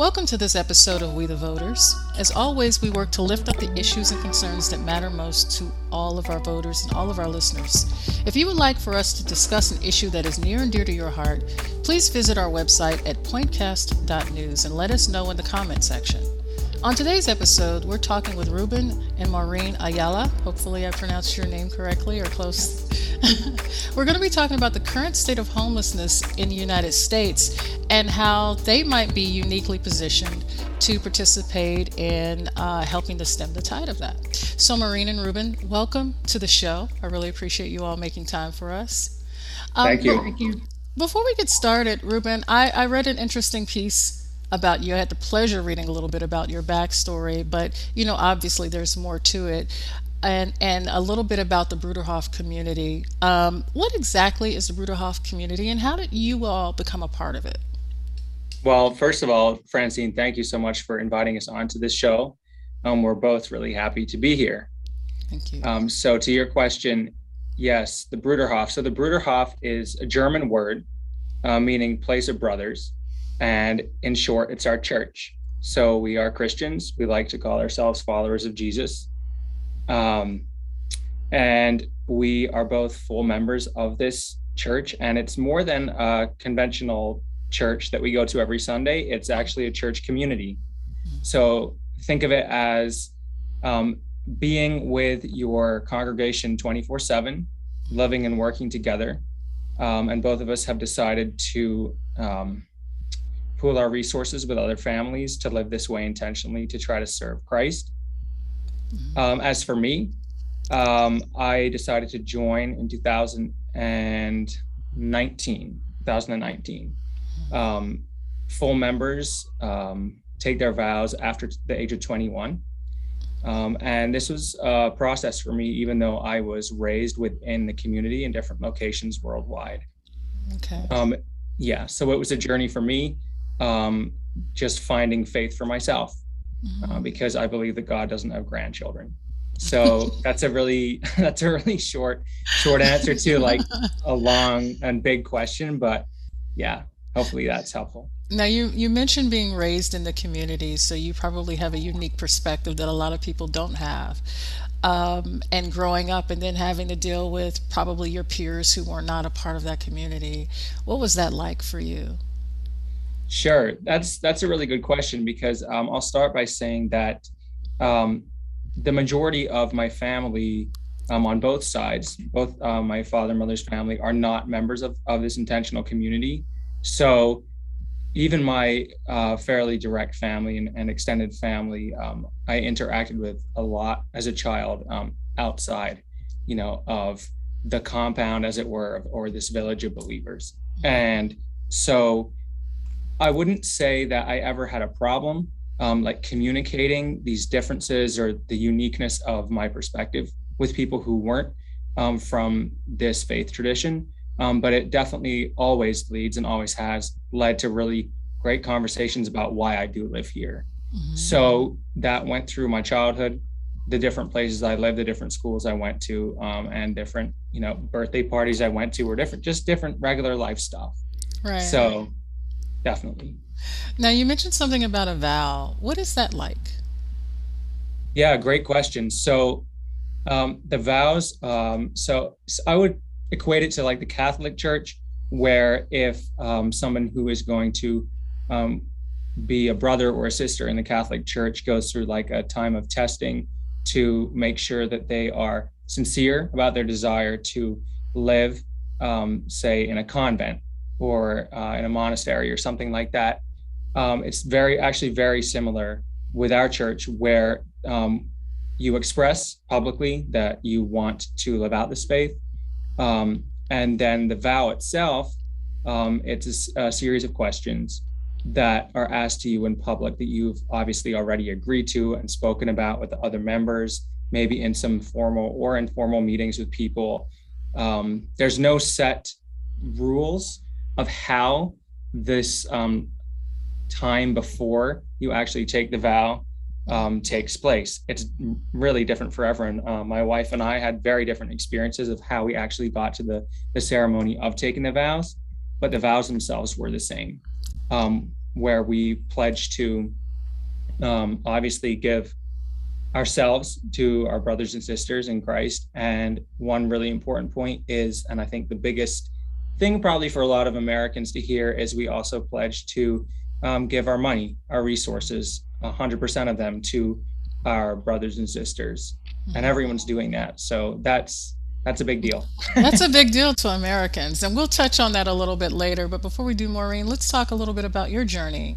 Welcome to this episode of We the Voters. As always, we work to lift up the issues and concerns that matter most to all of our voters and all of our listeners. If you would like for us to discuss an issue that is near and dear to your heart, please visit our website at pointcast.news and let us know in the comment section. On today's episode, we're talking with Ruben and Maureen Ayala. Hopefully, I pronounced your name correctly or close. we're going to be talking about the current state of homelessness in the United States and how they might be uniquely positioned to participate in uh, helping to stem the tide of that. So, Maureen and Ruben, welcome to the show. I really appreciate you all making time for us. Um, Thank you. Thank you. Before we get started, Ruben, I, I read an interesting piece about you. I had the pleasure reading a little bit about your backstory, but you know, obviously there's more to it. And, and a little bit about the Bruderhof community. Um, what exactly is the Bruderhof community, and how did you all become a part of it? Well, first of all, Francine, thank you so much for inviting us onto this show. Um, we're both really happy to be here. Thank you. Um, so, to your question, yes, the Bruderhof. So, the Bruderhof is a German word uh, meaning place of brothers. And in short, it's our church. So we are Christians. We like to call ourselves followers of Jesus. Um, and we are both full members of this church. And it's more than a conventional church that we go to every Sunday, it's actually a church community. So think of it as um, being with your congregation 24 7, living and working together. Um, and both of us have decided to um, pool our resources with other families to live this way intentionally to try to serve Christ. Mm-hmm. Um, as for me, um, I decided to join in 2019. 2019. Mm-hmm. Um, full members um, take their vows after the age of 21. Um, and this was a process for me, even though I was raised within the community in different locations worldwide. Okay. Um, yeah, so it was a journey for me um, just finding faith for myself uh, mm-hmm. uh, because I believe that God doesn't have grandchildren. So that's a really that's a really short short answer to like a long and big question, but yeah, hopefully that's helpful. Now you you mentioned being raised in the community, so you probably have a unique perspective that a lot of people don't have. Um, and growing up and then having to deal with probably your peers who were not a part of that community. What was that like for you? Sure, that's that's a really good question because um, I'll start by saying that um, the majority of my family um, on both sides, both uh, my father and mother's family, are not members of, of this intentional community. So even my uh, fairly direct family and, and extended family, um, I interacted with a lot as a child um, outside, you know, of the compound, as it were, or this village of believers. And so I wouldn't say that I ever had a problem um, like communicating these differences or the uniqueness of my perspective with people who weren't um, from this faith tradition. Um, but it definitely always leads and always has led to really great conversations about why I do live here. Mm-hmm. So that went through my childhood, the different places I lived, the different schools I went to, um, and different, you know, birthday parties I went to were different, just different regular life stuff. Right. So definitely. Now, you mentioned something about a vow. What is that like? Yeah, great question. So, um, the vows, um, so I would equate it to like the Catholic Church, where if um, someone who is going to um, be a brother or a sister in the Catholic Church goes through like a time of testing to make sure that they are sincere about their desire to live, um, say, in a convent or uh, in a monastery or something like that. Um, it's very actually very similar with our church where um, you express publicly that you want to live out this faith. Um, and then the vow itself, um, it's a, a, series of questions that are asked to you in public that you've obviously already agreed to and spoken about with the other members, maybe in some formal or informal meetings with people. Um, there's no set rules of how this um, time before you actually take the vow um, takes place. It's really different for everyone. Uh, my wife and I had very different experiences of how we actually got to the, the ceremony of taking the vows, but the vows themselves were the same. Um, where we pledged to um, obviously give ourselves to our brothers and sisters in Christ. And one really important point is, and I think the biggest thing probably for a lot of Americans to hear is we also pledge to um, give our money, our resources, 100% of them to our brothers and sisters. And mm-hmm. everyone's doing that. So that's that's a big deal. that's a big deal to Americans. And we'll touch on that a little bit later. But before we do, Maureen, let's talk a little bit about your journey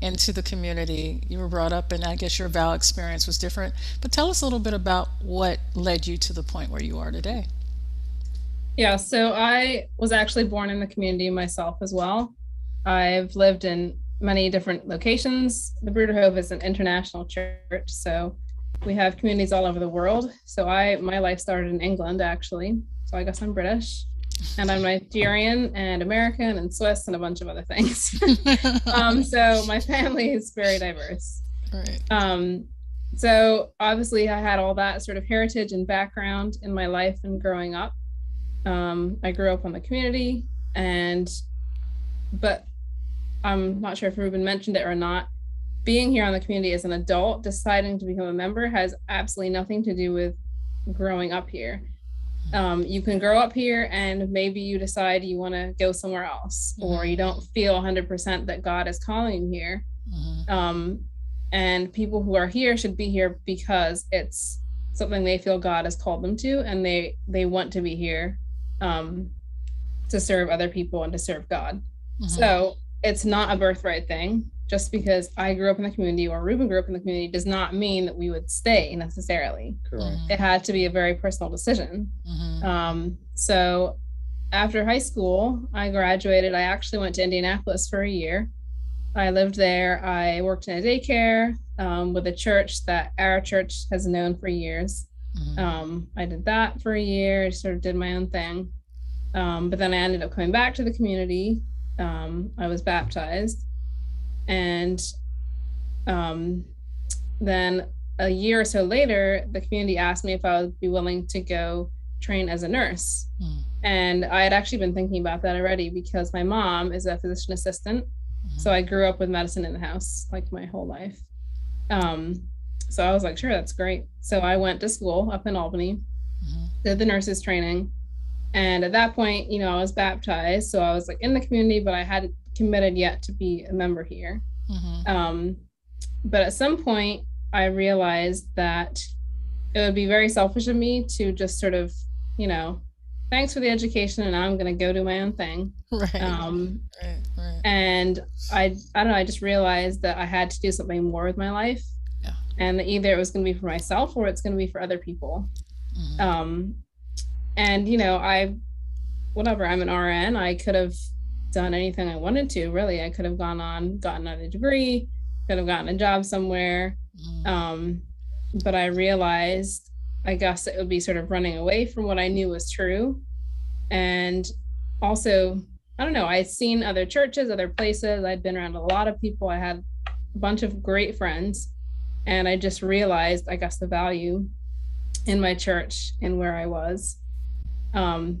into the community. You were brought up, and I guess your vow experience was different. But tell us a little bit about what led you to the point where you are today. Yeah, so I was actually born in the community myself as well. I've lived in many different locations. The Bruderhof is an international church, so we have communities all over the world. So I my life started in England actually. So I guess I'm British and I'm Nigerian and American and Swiss and a bunch of other things. um, so my family is very diverse. Right. Um, so obviously, I had all that sort of heritage and background in my life and growing up. Um, I grew up on the community, and but I'm not sure if Ruben mentioned it or not. Being here on the community as an adult, deciding to become a member has absolutely nothing to do with growing up here um, you can grow up here and maybe you decide you want to go somewhere else mm-hmm. or you don't feel 100% that god is calling you here mm-hmm. um, and people who are here should be here because it's something they feel god has called them to and they they want to be here um, to serve other people and to serve god mm-hmm. so it's not a birthright thing just because I grew up in the community or Ruben grew up in the community does not mean that we would stay necessarily. Correct. Mm-hmm. It had to be a very personal decision. Mm-hmm. Um, so after high school, I graduated. I actually went to Indianapolis for a year. I lived there. I worked in a daycare um, with a church that our church has known for years. Mm-hmm. Um, I did that for a year, I sort of did my own thing. Um, but then I ended up coming back to the community. Um, I was baptized and um, then a year or so later, the community asked me if I would be willing to go train as a nurse. Mm. And I had actually been thinking about that already because my mom is a physician assistant. Mm-hmm. So I grew up with medicine in the house like my whole life. Um, so I was like, sure, that's great. So I went to school up in Albany, mm-hmm. did the nurses training. And at that point, you know, I was baptized. So I was like in the community, but I hadn't committed yet to be a member here. Mm-hmm. Um, but at some point, I realized that it would be very selfish of me to just sort of, you know, thanks for the education, and I'm going to go do my own thing. Right. Um, right, right. And I, I don't know. I just realized that I had to do something more with my life. And either it was going to be for myself or it's going to be for other people. Mm-hmm. Um, and you know, I, whatever. I'm an RN. I could have done anything I wanted to, really. I could have gone on, gotten another degree, could have gotten a job somewhere. Mm. Um, but I realized, I guess it would be sort of running away from what I knew was true. And also, I don't know, I'd seen other churches, other places. I'd been around a lot of people. I had a bunch of great friends. And I just realized, I guess, the value in my church and where I was. Um,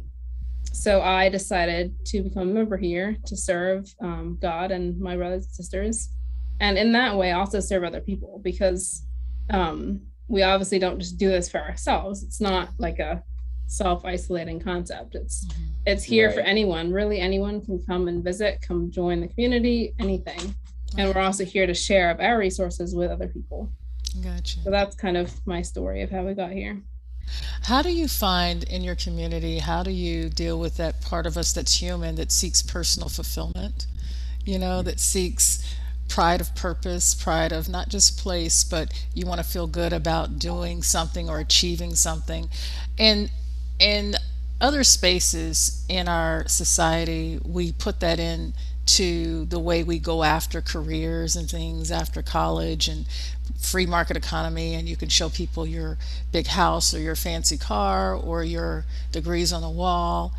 so I decided to become a member here to serve um, God and my brothers and sisters, and in that way also serve other people because um, we obviously don't just do this for ourselves. It's not like a self-isolating concept. It's mm-hmm. it's here right. for anyone. Really, anyone can come and visit, come join the community, anything. And we're also here to share of our resources with other people. Gotcha. So that's kind of my story of how we got here. How do you find in your community, how do you deal with that part of us that's human that seeks personal fulfillment? You know, that seeks pride of purpose, pride of not just place, but you want to feel good about doing something or achieving something. And in other spaces in our society, we put that in to the way we go after careers and things after college and free market economy and you can show people your big house or your fancy car or your degrees on the wall.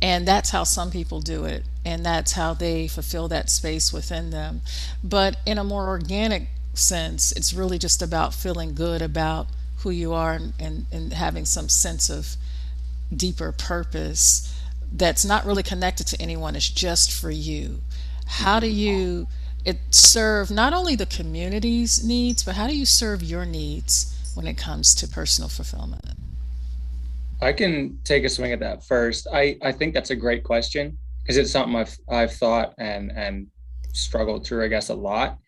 And that's how some people do it and that's how they fulfill that space within them. But in a more organic sense it's really just about feeling good about who you are and, and, and having some sense of deeper purpose that's not really connected to anyone it's just for you how do you it serve not only the community's needs, but how do you serve your needs when it comes to personal fulfillment? I can take a swing at that first. I, I think that's a great question because it's something I've I've thought and and struggled through, I guess, a lot.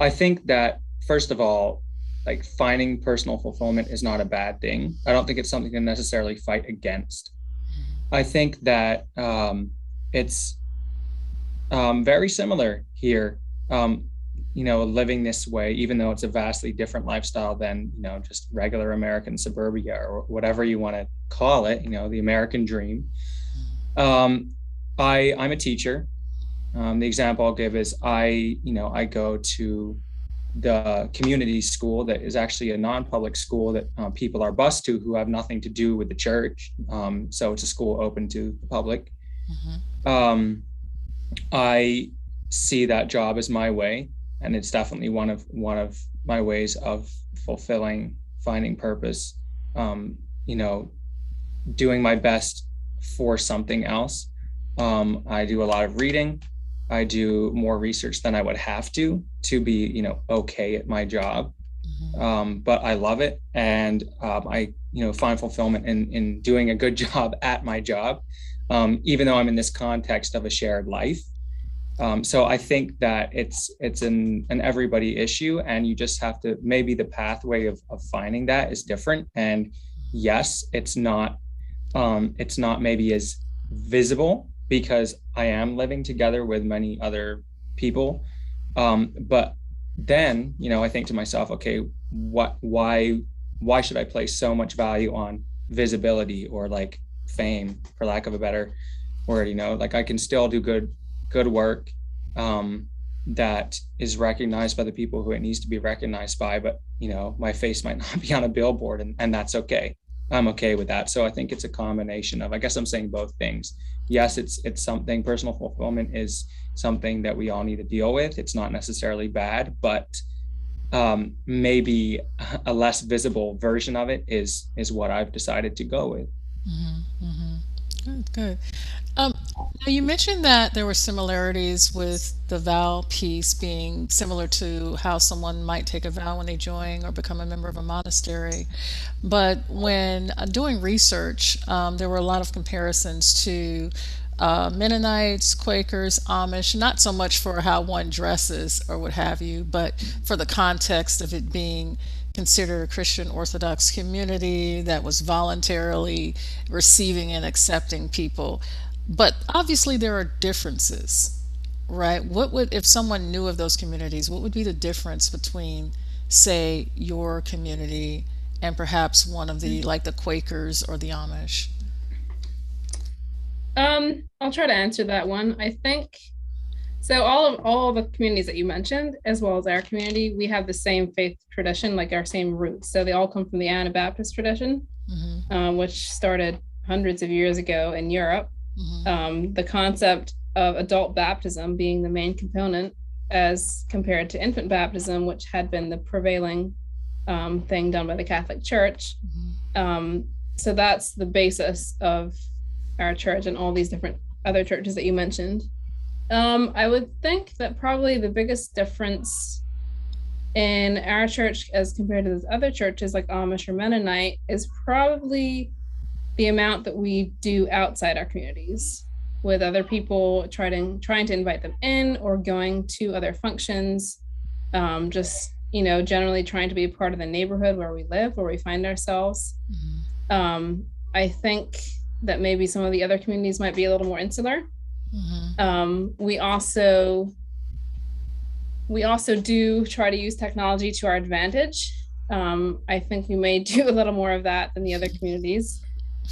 I think that first of all, like finding personal fulfillment is not a bad thing. I don't think it's something to necessarily fight against. I think that um, it's um, very similar here. Um, you know, living this way, even though it's a vastly different lifestyle than you know just regular American suburbia or whatever you want to call it. You know, the American dream. Um, I I'm a teacher. Um, the example I'll give is I you know I go to the community school that is actually a non-public school that uh, people are bused to who have nothing to do with the church. Um, so it's a school open to the public. Mm-hmm. Um, I see that job as my way, and it's definitely one of one of my ways of fulfilling, finding purpose. Um, you know, doing my best for something else. Um, I do a lot of reading. I do more research than I would have to to be, you know, okay at my job. Mm-hmm. Um, but I love it, and um, I, you know, find fulfillment in in doing a good job at my job, um, even though I'm in this context of a shared life. Um, so I think that it's it's an an everybody issue, and you just have to maybe the pathway of of finding that is different. And yes, it's not um, it's not maybe as visible because I am living together with many other people. Um, but then, you know, I think to myself, okay, what, why, why should I place so much value on visibility or like fame, for lack of a better word? You know, like I can still do good, good work um, that is recognized by the people who it needs to be recognized by. But you know, my face might not be on a billboard, and, and that's okay. I'm okay with that. So I think it's a combination of, I guess I'm saying both things. Yes, it's it's something personal fulfillment is something that we all need to deal with. It's not necessarily bad, but um, maybe a less visible version of it is is what I've decided to go with. Mm-hmm, mm-hmm. Good, good. Um, now you mentioned that there were similarities with the vow piece being similar to how someone might take a vow when they join or become a member of a monastery. But when uh, doing research, um, there were a lot of comparisons to uh, Mennonites, Quakers, Amish, not so much for how one dresses or what have you, but for the context of it being considered a Christian Orthodox community that was voluntarily receiving and accepting people. But obviously, there are differences, right? What would, if someone knew of those communities, what would be the difference between, say, your community and perhaps one of the, like the Quakers or the Amish? Um, I'll try to answer that one. I think so. All of all the communities that you mentioned, as well as our community, we have the same faith tradition, like our same roots. So they all come from the Anabaptist tradition, mm-hmm. um, which started hundreds of years ago in Europe. Mm-hmm. Um, the concept of adult baptism being the main component as compared to infant baptism, which had been the prevailing um, thing done by the Catholic Church. Mm-hmm. Um, so that's the basis of our church and all these different other churches that you mentioned. Um, I would think that probably the biggest difference in our church as compared to those other churches like Amish or Mennonite is probably the amount that we do outside our communities with other people trying trying to invite them in or going to other functions um, just you know generally trying to be a part of the neighborhood where we live where we find ourselves mm-hmm. um, i think that maybe some of the other communities might be a little more insular mm-hmm. um, we also we also do try to use technology to our advantage um, i think we may do a little more of that than the other communities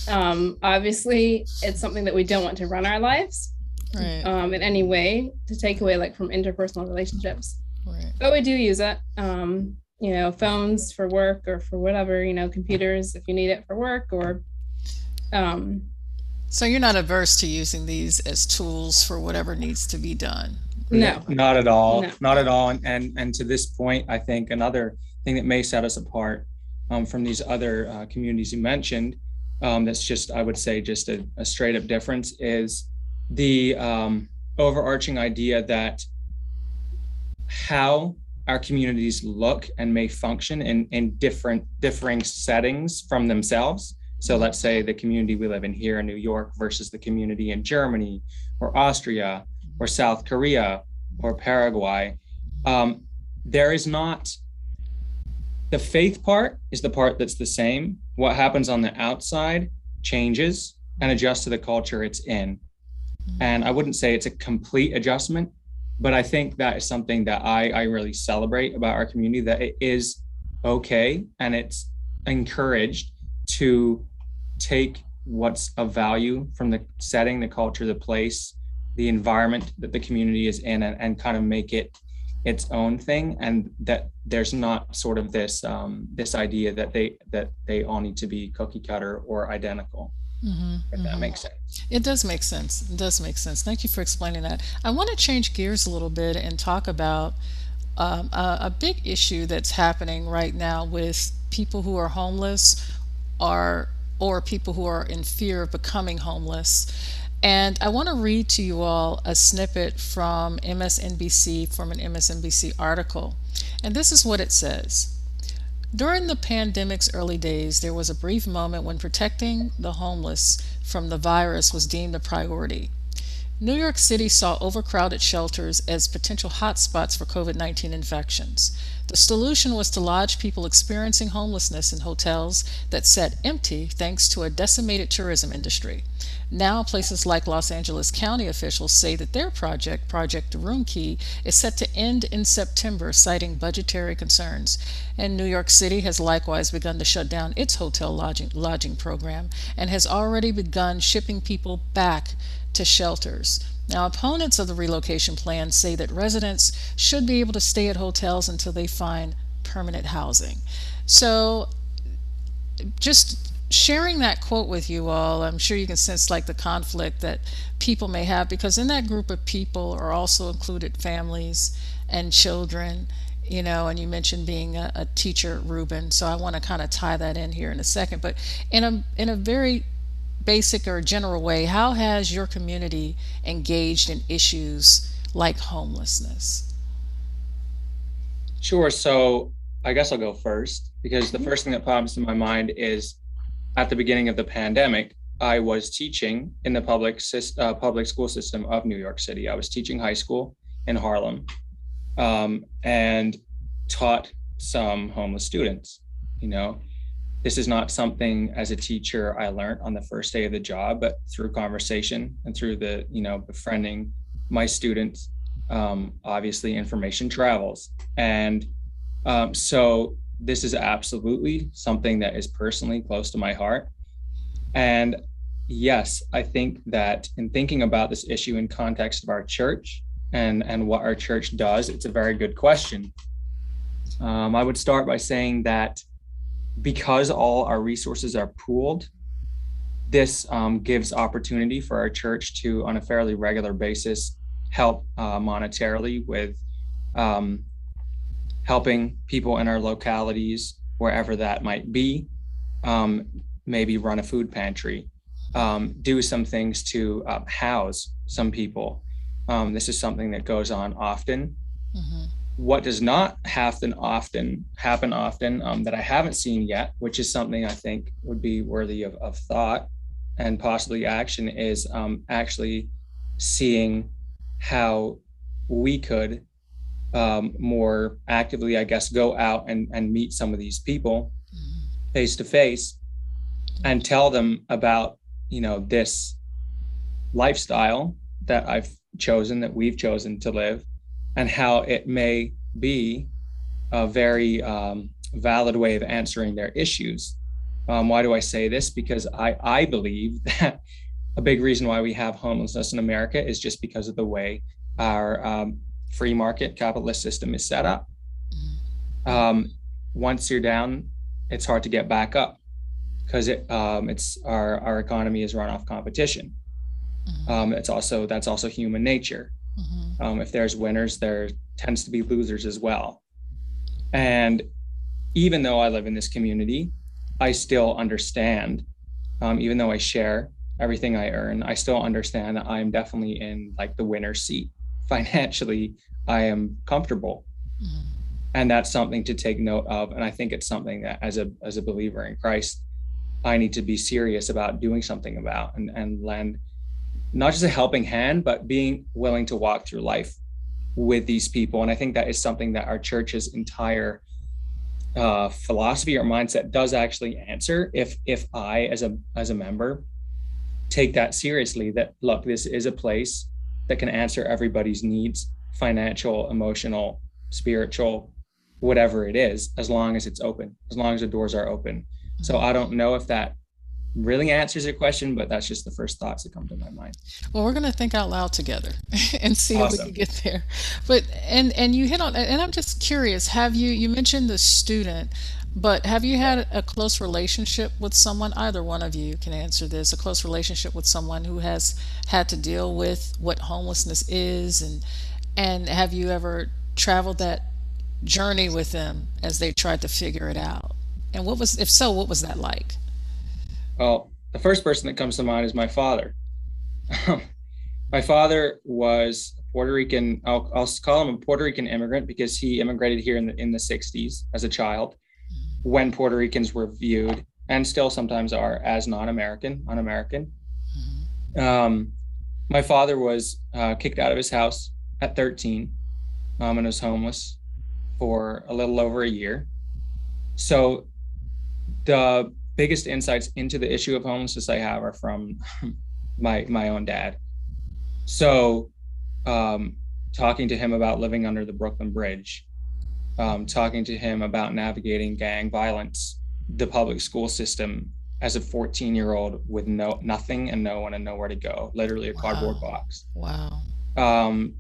um, obviously, it's something that we don't want to run our lives right. um, in any way to take away like from interpersonal relationships. Right. But we do use it. Um, you know, phones for work or for whatever, you know, computers if you need it for work or um so you're not averse to using these as tools for whatever needs to be done. No. Not at all. No. Not at all. And, and and to this point, I think another thing that may set us apart um, from these other uh, communities you mentioned um, that's just I would say just a, a straight up difference is the um, overarching idea that how our communities look and may function in, in different differing settings from themselves. So let's say the community we live in here in New York versus the community in Germany or Austria or South Korea or Paraguay. Um, there is not the faith part is the part that's the same. What happens on the outside changes and adjusts to the culture it's in. And I wouldn't say it's a complete adjustment, but I think that is something that I, I really celebrate about our community that it is okay and it's encouraged to take what's of value from the setting, the culture, the place, the environment that the community is in and, and kind of make it its own thing and that there's not sort of this um, this idea that they that they all need to be cookie cutter or identical mm-hmm, if that mm-hmm. makes sense. It does make sense. It does make sense. Thank you for explaining that. I want to change gears a little bit and talk about um, a, a big issue that's happening right now with people who are homeless are or people who are in fear of becoming homeless and I want to read to you all a snippet from MSNBC, from an MSNBC article. And this is what it says. During the pandemic's early days, there was a brief moment when protecting the homeless from the virus was deemed a priority. New York City saw overcrowded shelters as potential hotspots for COVID 19 infections. The solution was to lodge people experiencing homelessness in hotels that sat empty thanks to a decimated tourism industry. Now, places like Los Angeles County officials say that their project, Project Roomkey, is set to end in September, citing budgetary concerns. And New York City has likewise begun to shut down its hotel lodging, lodging program and has already begun shipping people back to shelters. Now, opponents of the relocation plan say that residents should be able to stay at hotels until they find permanent housing. So, just sharing that quote with you all, I'm sure you can sense like the conflict that people may have because in that group of people are also included families and children, you know, and you mentioned being a, a teacher, Ruben. So I want to kind of tie that in here in a second. But in a in a very basic or general way, how has your community engaged in issues like homelessness? Sure. So I guess I'll go first because the mm-hmm. first thing that pops in my mind is at the beginning of the pandemic, I was teaching in the public uh, public school system of New York City. I was teaching high school in Harlem, um, and taught some homeless students. You know, this is not something as a teacher I learned on the first day of the job, but through conversation and through the you know befriending my students. Um, obviously, information travels, and um, so this is absolutely something that is personally close to my heart. And yes, I think that in thinking about this issue in context of our church and, and what our church does, it's a very good question. Um, I would start by saying that because all our resources are pooled, this um, gives opportunity for our church to, on a fairly regular basis, help uh, monetarily with um, helping people in our localities, wherever that might be, um, maybe run a food pantry, um, do some things to uh, house some people. Um, this is something that goes on often. Mm-hmm. What does not happen often happen often um, that I haven't seen yet, which is something I think would be worthy of, of thought and possibly action, is um, actually seeing how we could um, more actively, I guess, go out and, and meet some of these people face to face and tell them about, you know, this lifestyle that I've chosen, that we've chosen to live, and how it may be a very um, valid way of answering their issues. Um, why do I say this? Because I, I believe that a big reason why we have homelessness in America is just because of the way our um, free market capitalist system is set up. Um, once you're down, it's hard to get back up because it um, it's our our economy is run off competition. Mm-hmm. Um, it's also that's also human nature. Mm-hmm. Um, if there's winners, there tends to be losers as well. And even though I live in this community, I still understand. Um, even though I share everything I earn, I still understand that I'm definitely in like the winner seat financially I am comfortable. Mm-hmm. And that's something to take note of. And I think it's something that as a as a believer in Christ, I need to be serious about doing something about and, and lend not just a helping hand, but being willing to walk through life with these people. And I think that is something that our church's entire uh, philosophy or mindset does actually answer if if I as a as a member take that seriously that look this is a place that can answer everybody's needs financial emotional spiritual whatever it is as long as it's open as long as the doors are open so i don't know if that really answers your question but that's just the first thoughts that come to my mind well we're going to think out loud together and see awesome. if we can get there but and and you hit on and i'm just curious have you you mentioned the student but have you had a close relationship with someone? Either one of you can answer this. A close relationship with someone who has had to deal with what homelessness is, and and have you ever traveled that journey with them as they tried to figure it out? And what was, if so, what was that like? Well, the first person that comes to mind is my father. my father was Puerto Rican. I'll, I'll call him a Puerto Rican immigrant because he immigrated here in the in the 60s as a child when Puerto Ricans were viewed and still sometimes are as non-American, un-American. Um, my father was uh, kicked out of his house at 13 um, and was homeless for a little over a year. So the biggest insights into the issue of homelessness I have are from my my own dad. So um, talking to him about living under the Brooklyn Bridge um, talking to him about navigating gang violence, the public school system as a 14 year old with no nothing and no one and nowhere to go, literally a wow. cardboard box. Wow. Um,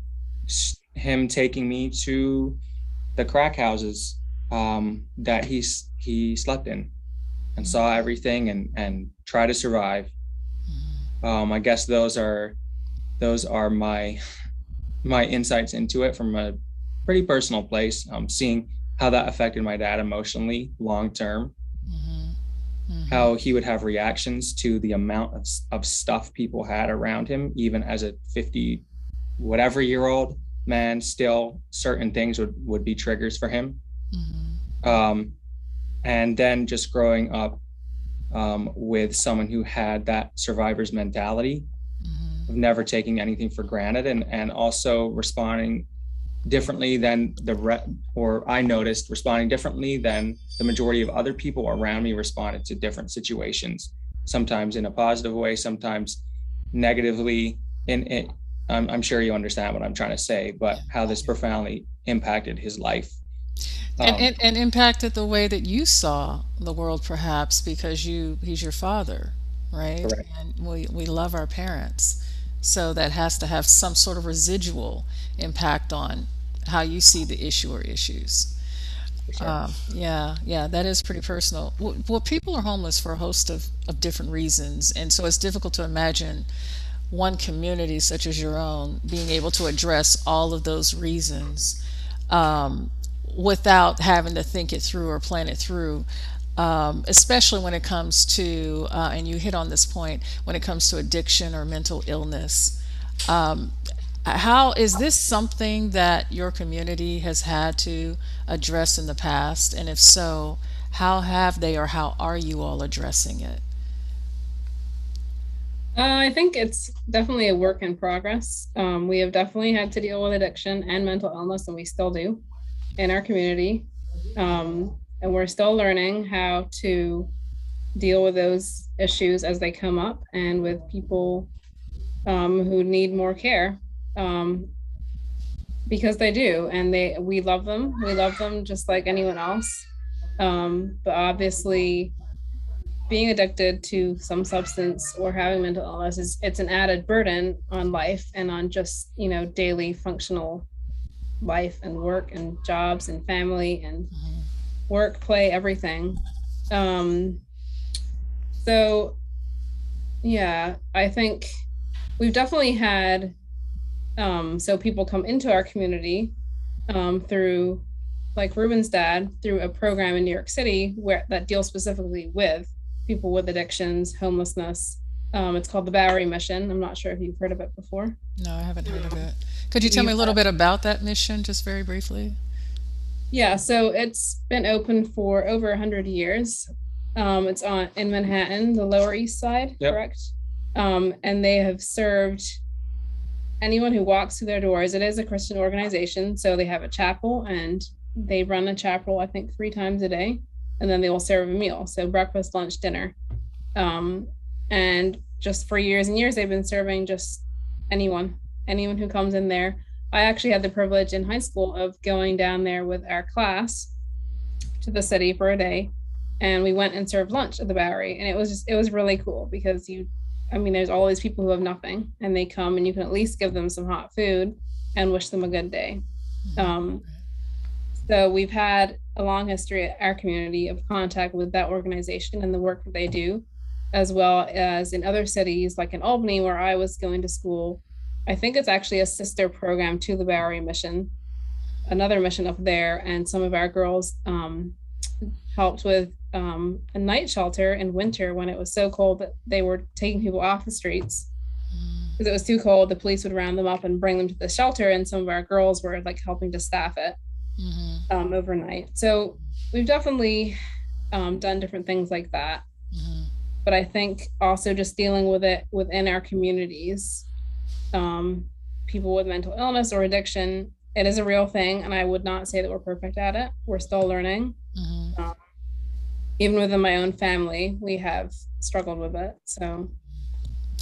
him taking me to the crack houses um, that he's he slept in and saw everything and and try to survive. Mm-hmm. Um, I guess those are those are my my insights into it from a pretty personal place. Um, seeing how that affected my dad emotionally long term, mm-hmm. mm-hmm. how he would have reactions to the amount of, of stuff people had around him, even as a 50 whatever year old man, still certain things would, would be triggers for him. Mm-hmm. Um, and then just growing up um, with someone who had that survivor's mentality mm-hmm. of never taking anything for granted and, and also responding differently than the re- or I noticed responding differently than the majority of other people around me responded to different situations. Sometimes in a positive way, sometimes negatively. In it, I'm, I'm sure you understand what I'm trying to say, but how this profoundly impacted his life. Um, and, and, and impacted the way that you saw the world, perhaps because you he's your father, right? Correct. And we we love our parents, so that has to have some sort of residual impact on how you see the issue or issues. Sure. Um, yeah, yeah, that is pretty personal. Well, well, people are homeless for a host of, of different reasons. And so it's difficult to imagine one community such as your own being able to address all of those reasons um, without having to think it through or plan it through. Um, especially when it comes to, uh, and you hit on this point, when it comes to addiction or mental illness. Um, how is this something that your community has had to address in the past? And if so, how have they or how are you all addressing it? Uh, I think it's definitely a work in progress. Um, we have definitely had to deal with addiction and mental illness, and we still do in our community. Um, and we're still learning how to deal with those issues as they come up and with people um, who need more care um, because they do, and they we love them. We love them just like anyone else. Um, but obviously, being addicted to some substance or having mental illness is it's an added burden on life and on just you know daily functional life and work and jobs and family and mm-hmm. work play everything um so yeah i think we've definitely had um, so people come into our community um, through, like Ruben's dad, through a program in New York City where that deals specifically with people with addictions, homelessness. Um, it's called the Bowery Mission. I'm not sure if you've heard of it before. No, I haven't heard of it. Could you tell me a little bit about that mission, just very briefly? Yeah, so it's been open for over 100 years. Um, it's on in Manhattan, the Lower East Side, Yep. correct? Um, and they have served anyone who walks through their doors. It is a Christian organization, so they have a chapel and they run a chapel, I think, three times a day, and then they will serve a meal, so breakfast, lunch, dinner. Um, and just for years and years, they've been serving just anyone, anyone who comes in there. I actually had the privilege in high school of going down there with our class to the city for a day and we went and served lunch at the Bowery and it was just it was really cool because you I mean there's all these people who have nothing and they come and you can at least give them some hot food and wish them a good day. Um, so we've had a long history at our community of contact with that organization and the work that they do, as well as in other cities like in Albany where I was going to school. I think it's actually a sister program to the Bowery mission, another mission up there, and some of our girls um, helped with um, a night shelter in winter when it was so cold that they were taking people off the streets because it was too cold. The police would round them up and bring them to the shelter, and some of our girls were like helping to staff it Mhm, um, overnight. So we've definitely um, done different things like that. mhm. But I think also just dealing with it within our communities, um, people with mental illness or addiction, it is a real thing. And I would not say that we're perfect at it. We're still learning. Mhm. Even within my own family, we have struggled with it. So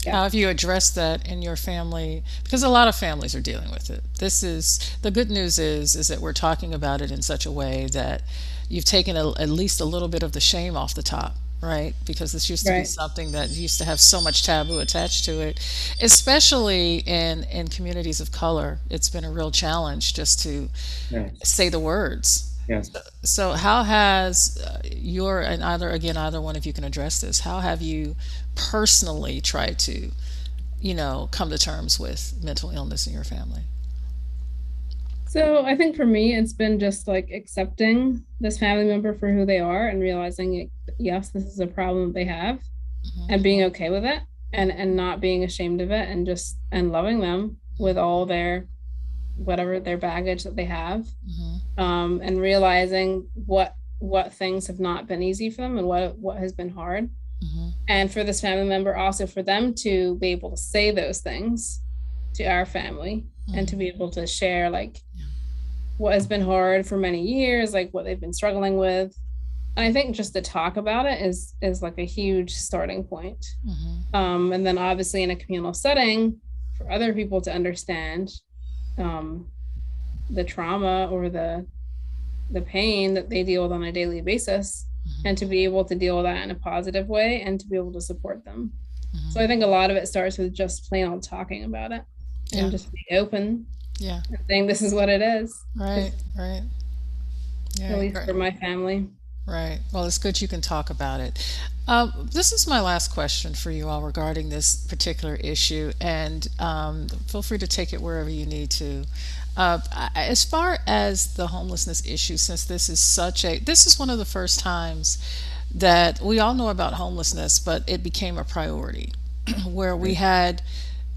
Yeah. How have you addressed that in your family? Because a lot of families are dealing with it. This is the good news is is that we're talking about it in such a way that you've taken a, at least a little bit of the shame off the top, right? Because this used to be Right. something that used to have so much taboo attached to it, especially in in communities of color. It's been a real challenge just to Yes. say the words. Yes. So, how has uh, your and either again either one of you can address this? How have you personally tried to, you know, come to terms with mental illness in your family? So I think for me, it's been just like accepting this family member for who they are and realizing, it, yes, this is a problem they have, Mhm. and being okay with it, and and not being ashamed of it, and just and loving them with all their whatever their baggage that they have, Mhm. um, and realizing what what things have not been easy for them and what what has been hard, Mhm. and for this family member also for them to be able to say those things to our family and to be able to share like. What has been hard for many years like what they've been struggling with and i think just to talk about it is is like a huge starting point Mhm. um, and then obviously in a communal setting for other people to understand um, the trauma or the the pain that they deal with on a daily basis Mhm. and to be able to deal with that in a positive way and to be able to support them Mhm. so i think a lot of it starts with just plain old talking about it Yeah. and just being open Yeah. saying this is what it is Right. Right. Yeah. at least great. for my family Right. Well, it's good you can talk about it. Uh, this is my last question for you all regarding this particular issue, and um, feel free to take it wherever you need to. Uh, as far as the homelessness issue, since this is such a, this is one of the first times that we all know about homelessness, but it became a priority where we had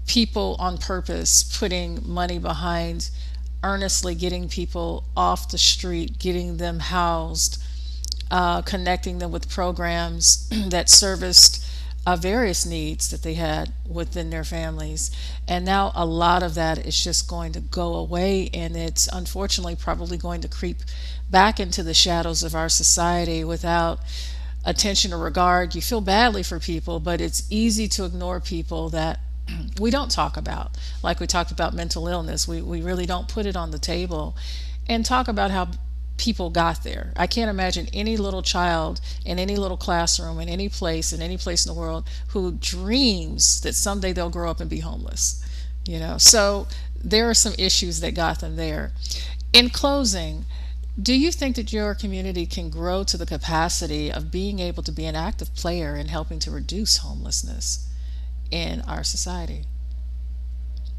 people on purpose putting money behind earnestly getting people off the street, getting them housed, uh, connecting them with programs that serviced uh, various needs that they had within their families. And now a lot of that is just going to go away, and it's unfortunately probably going to creep back into the shadows of our society without attention or regard. You feel badly for people, but it's easy to ignore people that we don't talk about. Like we talked about mental illness, we, we really don't put it on the table and talk about how people got there. I can't imagine any little child in any little classroom, in any place, in any place in the world who dreams that someday they'll grow up and be homeless. You know, so there are some issues that got them there. In closing, do you think that your community can grow to the capacity of being able to be an active player in helping to reduce homelessness in our society?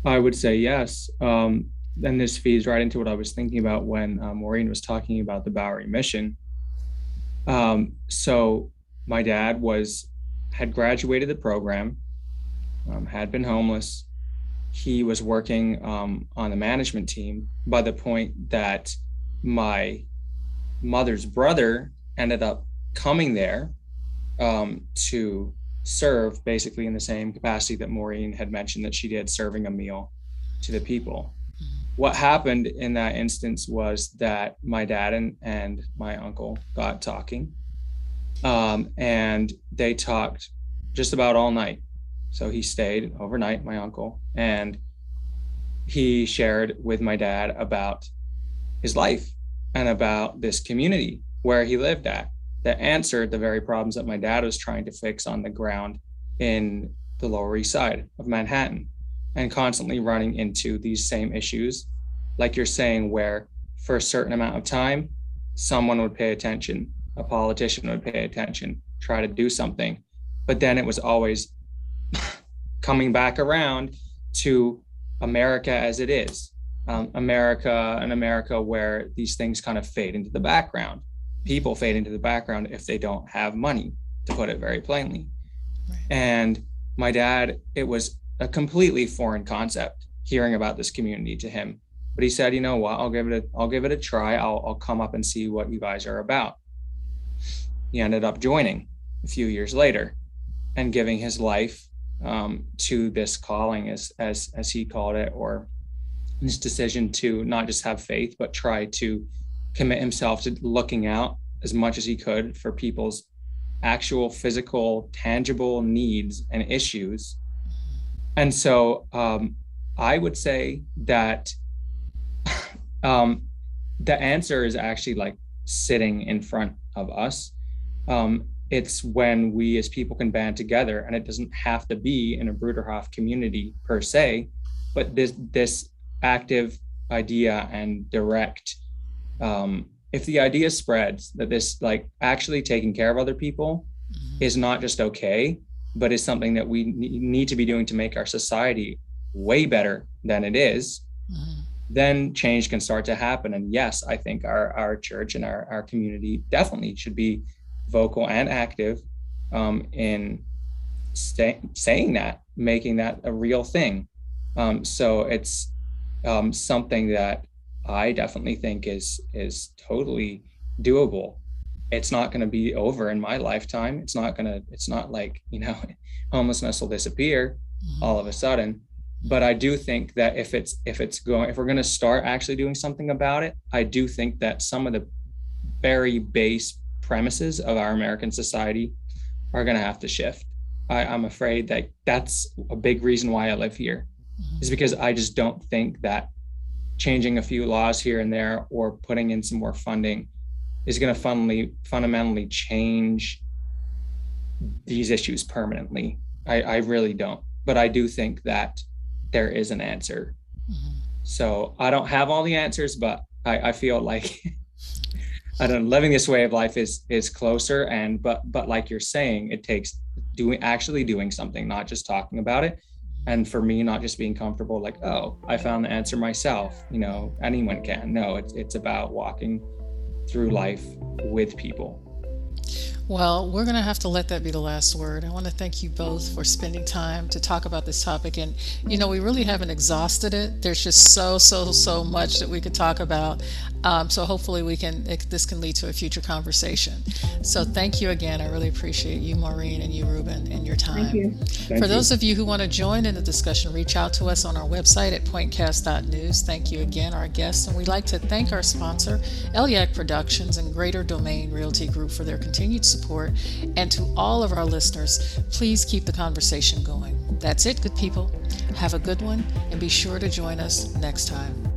I would say yes. Um, and this feeds right into what I was thinking about when uh, Maureen was talking about the Bowery mission. Um, so my dad was had graduated the program, um, had been homeless, he was working um, on the management team by the point that my mother's brother ended up coming there um, to serve basically in the same capacity that Maureen had mentioned that she did, serving a meal to the people. What happened in that instance was that my dad and, and my uncle got talking, um, and they talked just about all night. So he stayed overnight, my uncle, and he shared with my dad about his life and about this community where he lived at that answered the very problems that my dad was trying to fix on the ground in the Lower East Side of Manhattan and constantly running into these same issues. Like you're saying, where for a certain amount of time, someone would pay attention, a politician would pay attention, try to do something. But then it was always coming back around to America as it is. Um, America, an America where these things kind of fade into the background. People fade into the background if they don't have money, to put it very plainly. Right. And my dad, it was a completely foreign concept hearing about this community to him. But he said, you know what, I'll give it a I'll give it a try. I'll I'll come up and see what you guys are about. He ended up joining a few years later and giving his life um, to this calling as as as he called it or his decision to not just have faith but try to commit himself to looking out as much as he could for people's actual physical tangible needs and issues. And so um, i would say that um, the answer is actually like sitting in front of us. Um, it's when we as people can band together and it doesn't have to be in a Bruderhof community per se, but this this active idea and direct um, if the idea spreads that this like actually taking care of other people mm-hmm. is not just okay but is something that we need to be doing to make our society way better than it is, mm-hmm. then change can start to happen and yes i think our our church and our, our community definitely should be vocal and active um, in stay, saying that, making that a real thing. Um, so it's um, something that I definitely think is is totally doable. It's not going to be over in my lifetime. It's not going to. It's not like you know, homelessness will disappear mm-hmm. all of a sudden. But I do think that if it's if it's going if we're going to start actually doing something about it, I do think that some of the very base premises of our American society are going to have to shift. I, am afraid that that's a big reason why I live here, mm-hmm. is because I just don't think that changing a few laws here and there or putting in some more funding is going to fundamentally fundamentally change these issues permanently. I, I really don't, but I do think that there is an answer. Mm-hmm. So I don't have all the answers, but I, I feel like I don't know, living this way of life is is closer and but but like you're saying, it takes doing actually doing something, not just talking about it. And for me, not just being comfortable, like, oh, I found the answer myself. You know, anyone can. No, it's it's about walking through mm-hmm. life with people. Well, we're going to have to let that be the last word. I want to thank you both for spending time to talk about this topic. And, you know, we really haven't exhausted it. There's just so, so, so much that we could talk about. Um, so hopefully we can, it, this can lead to a future conversation. So thank you again. I really appreciate you, Maureen, and you, Ruben, and your time. Thank you. Thank for you. those of you who want to join in the discussion, reach out to us on our website at pointcast.news. Thank you again, our guests. And we'd like to thank our sponsor, Eliac Productions and Greater Domain Realty Group for their continued support. And to all of our listeners, please keep the conversation going. That's it, good people. Have a good one, and be sure to join us next time.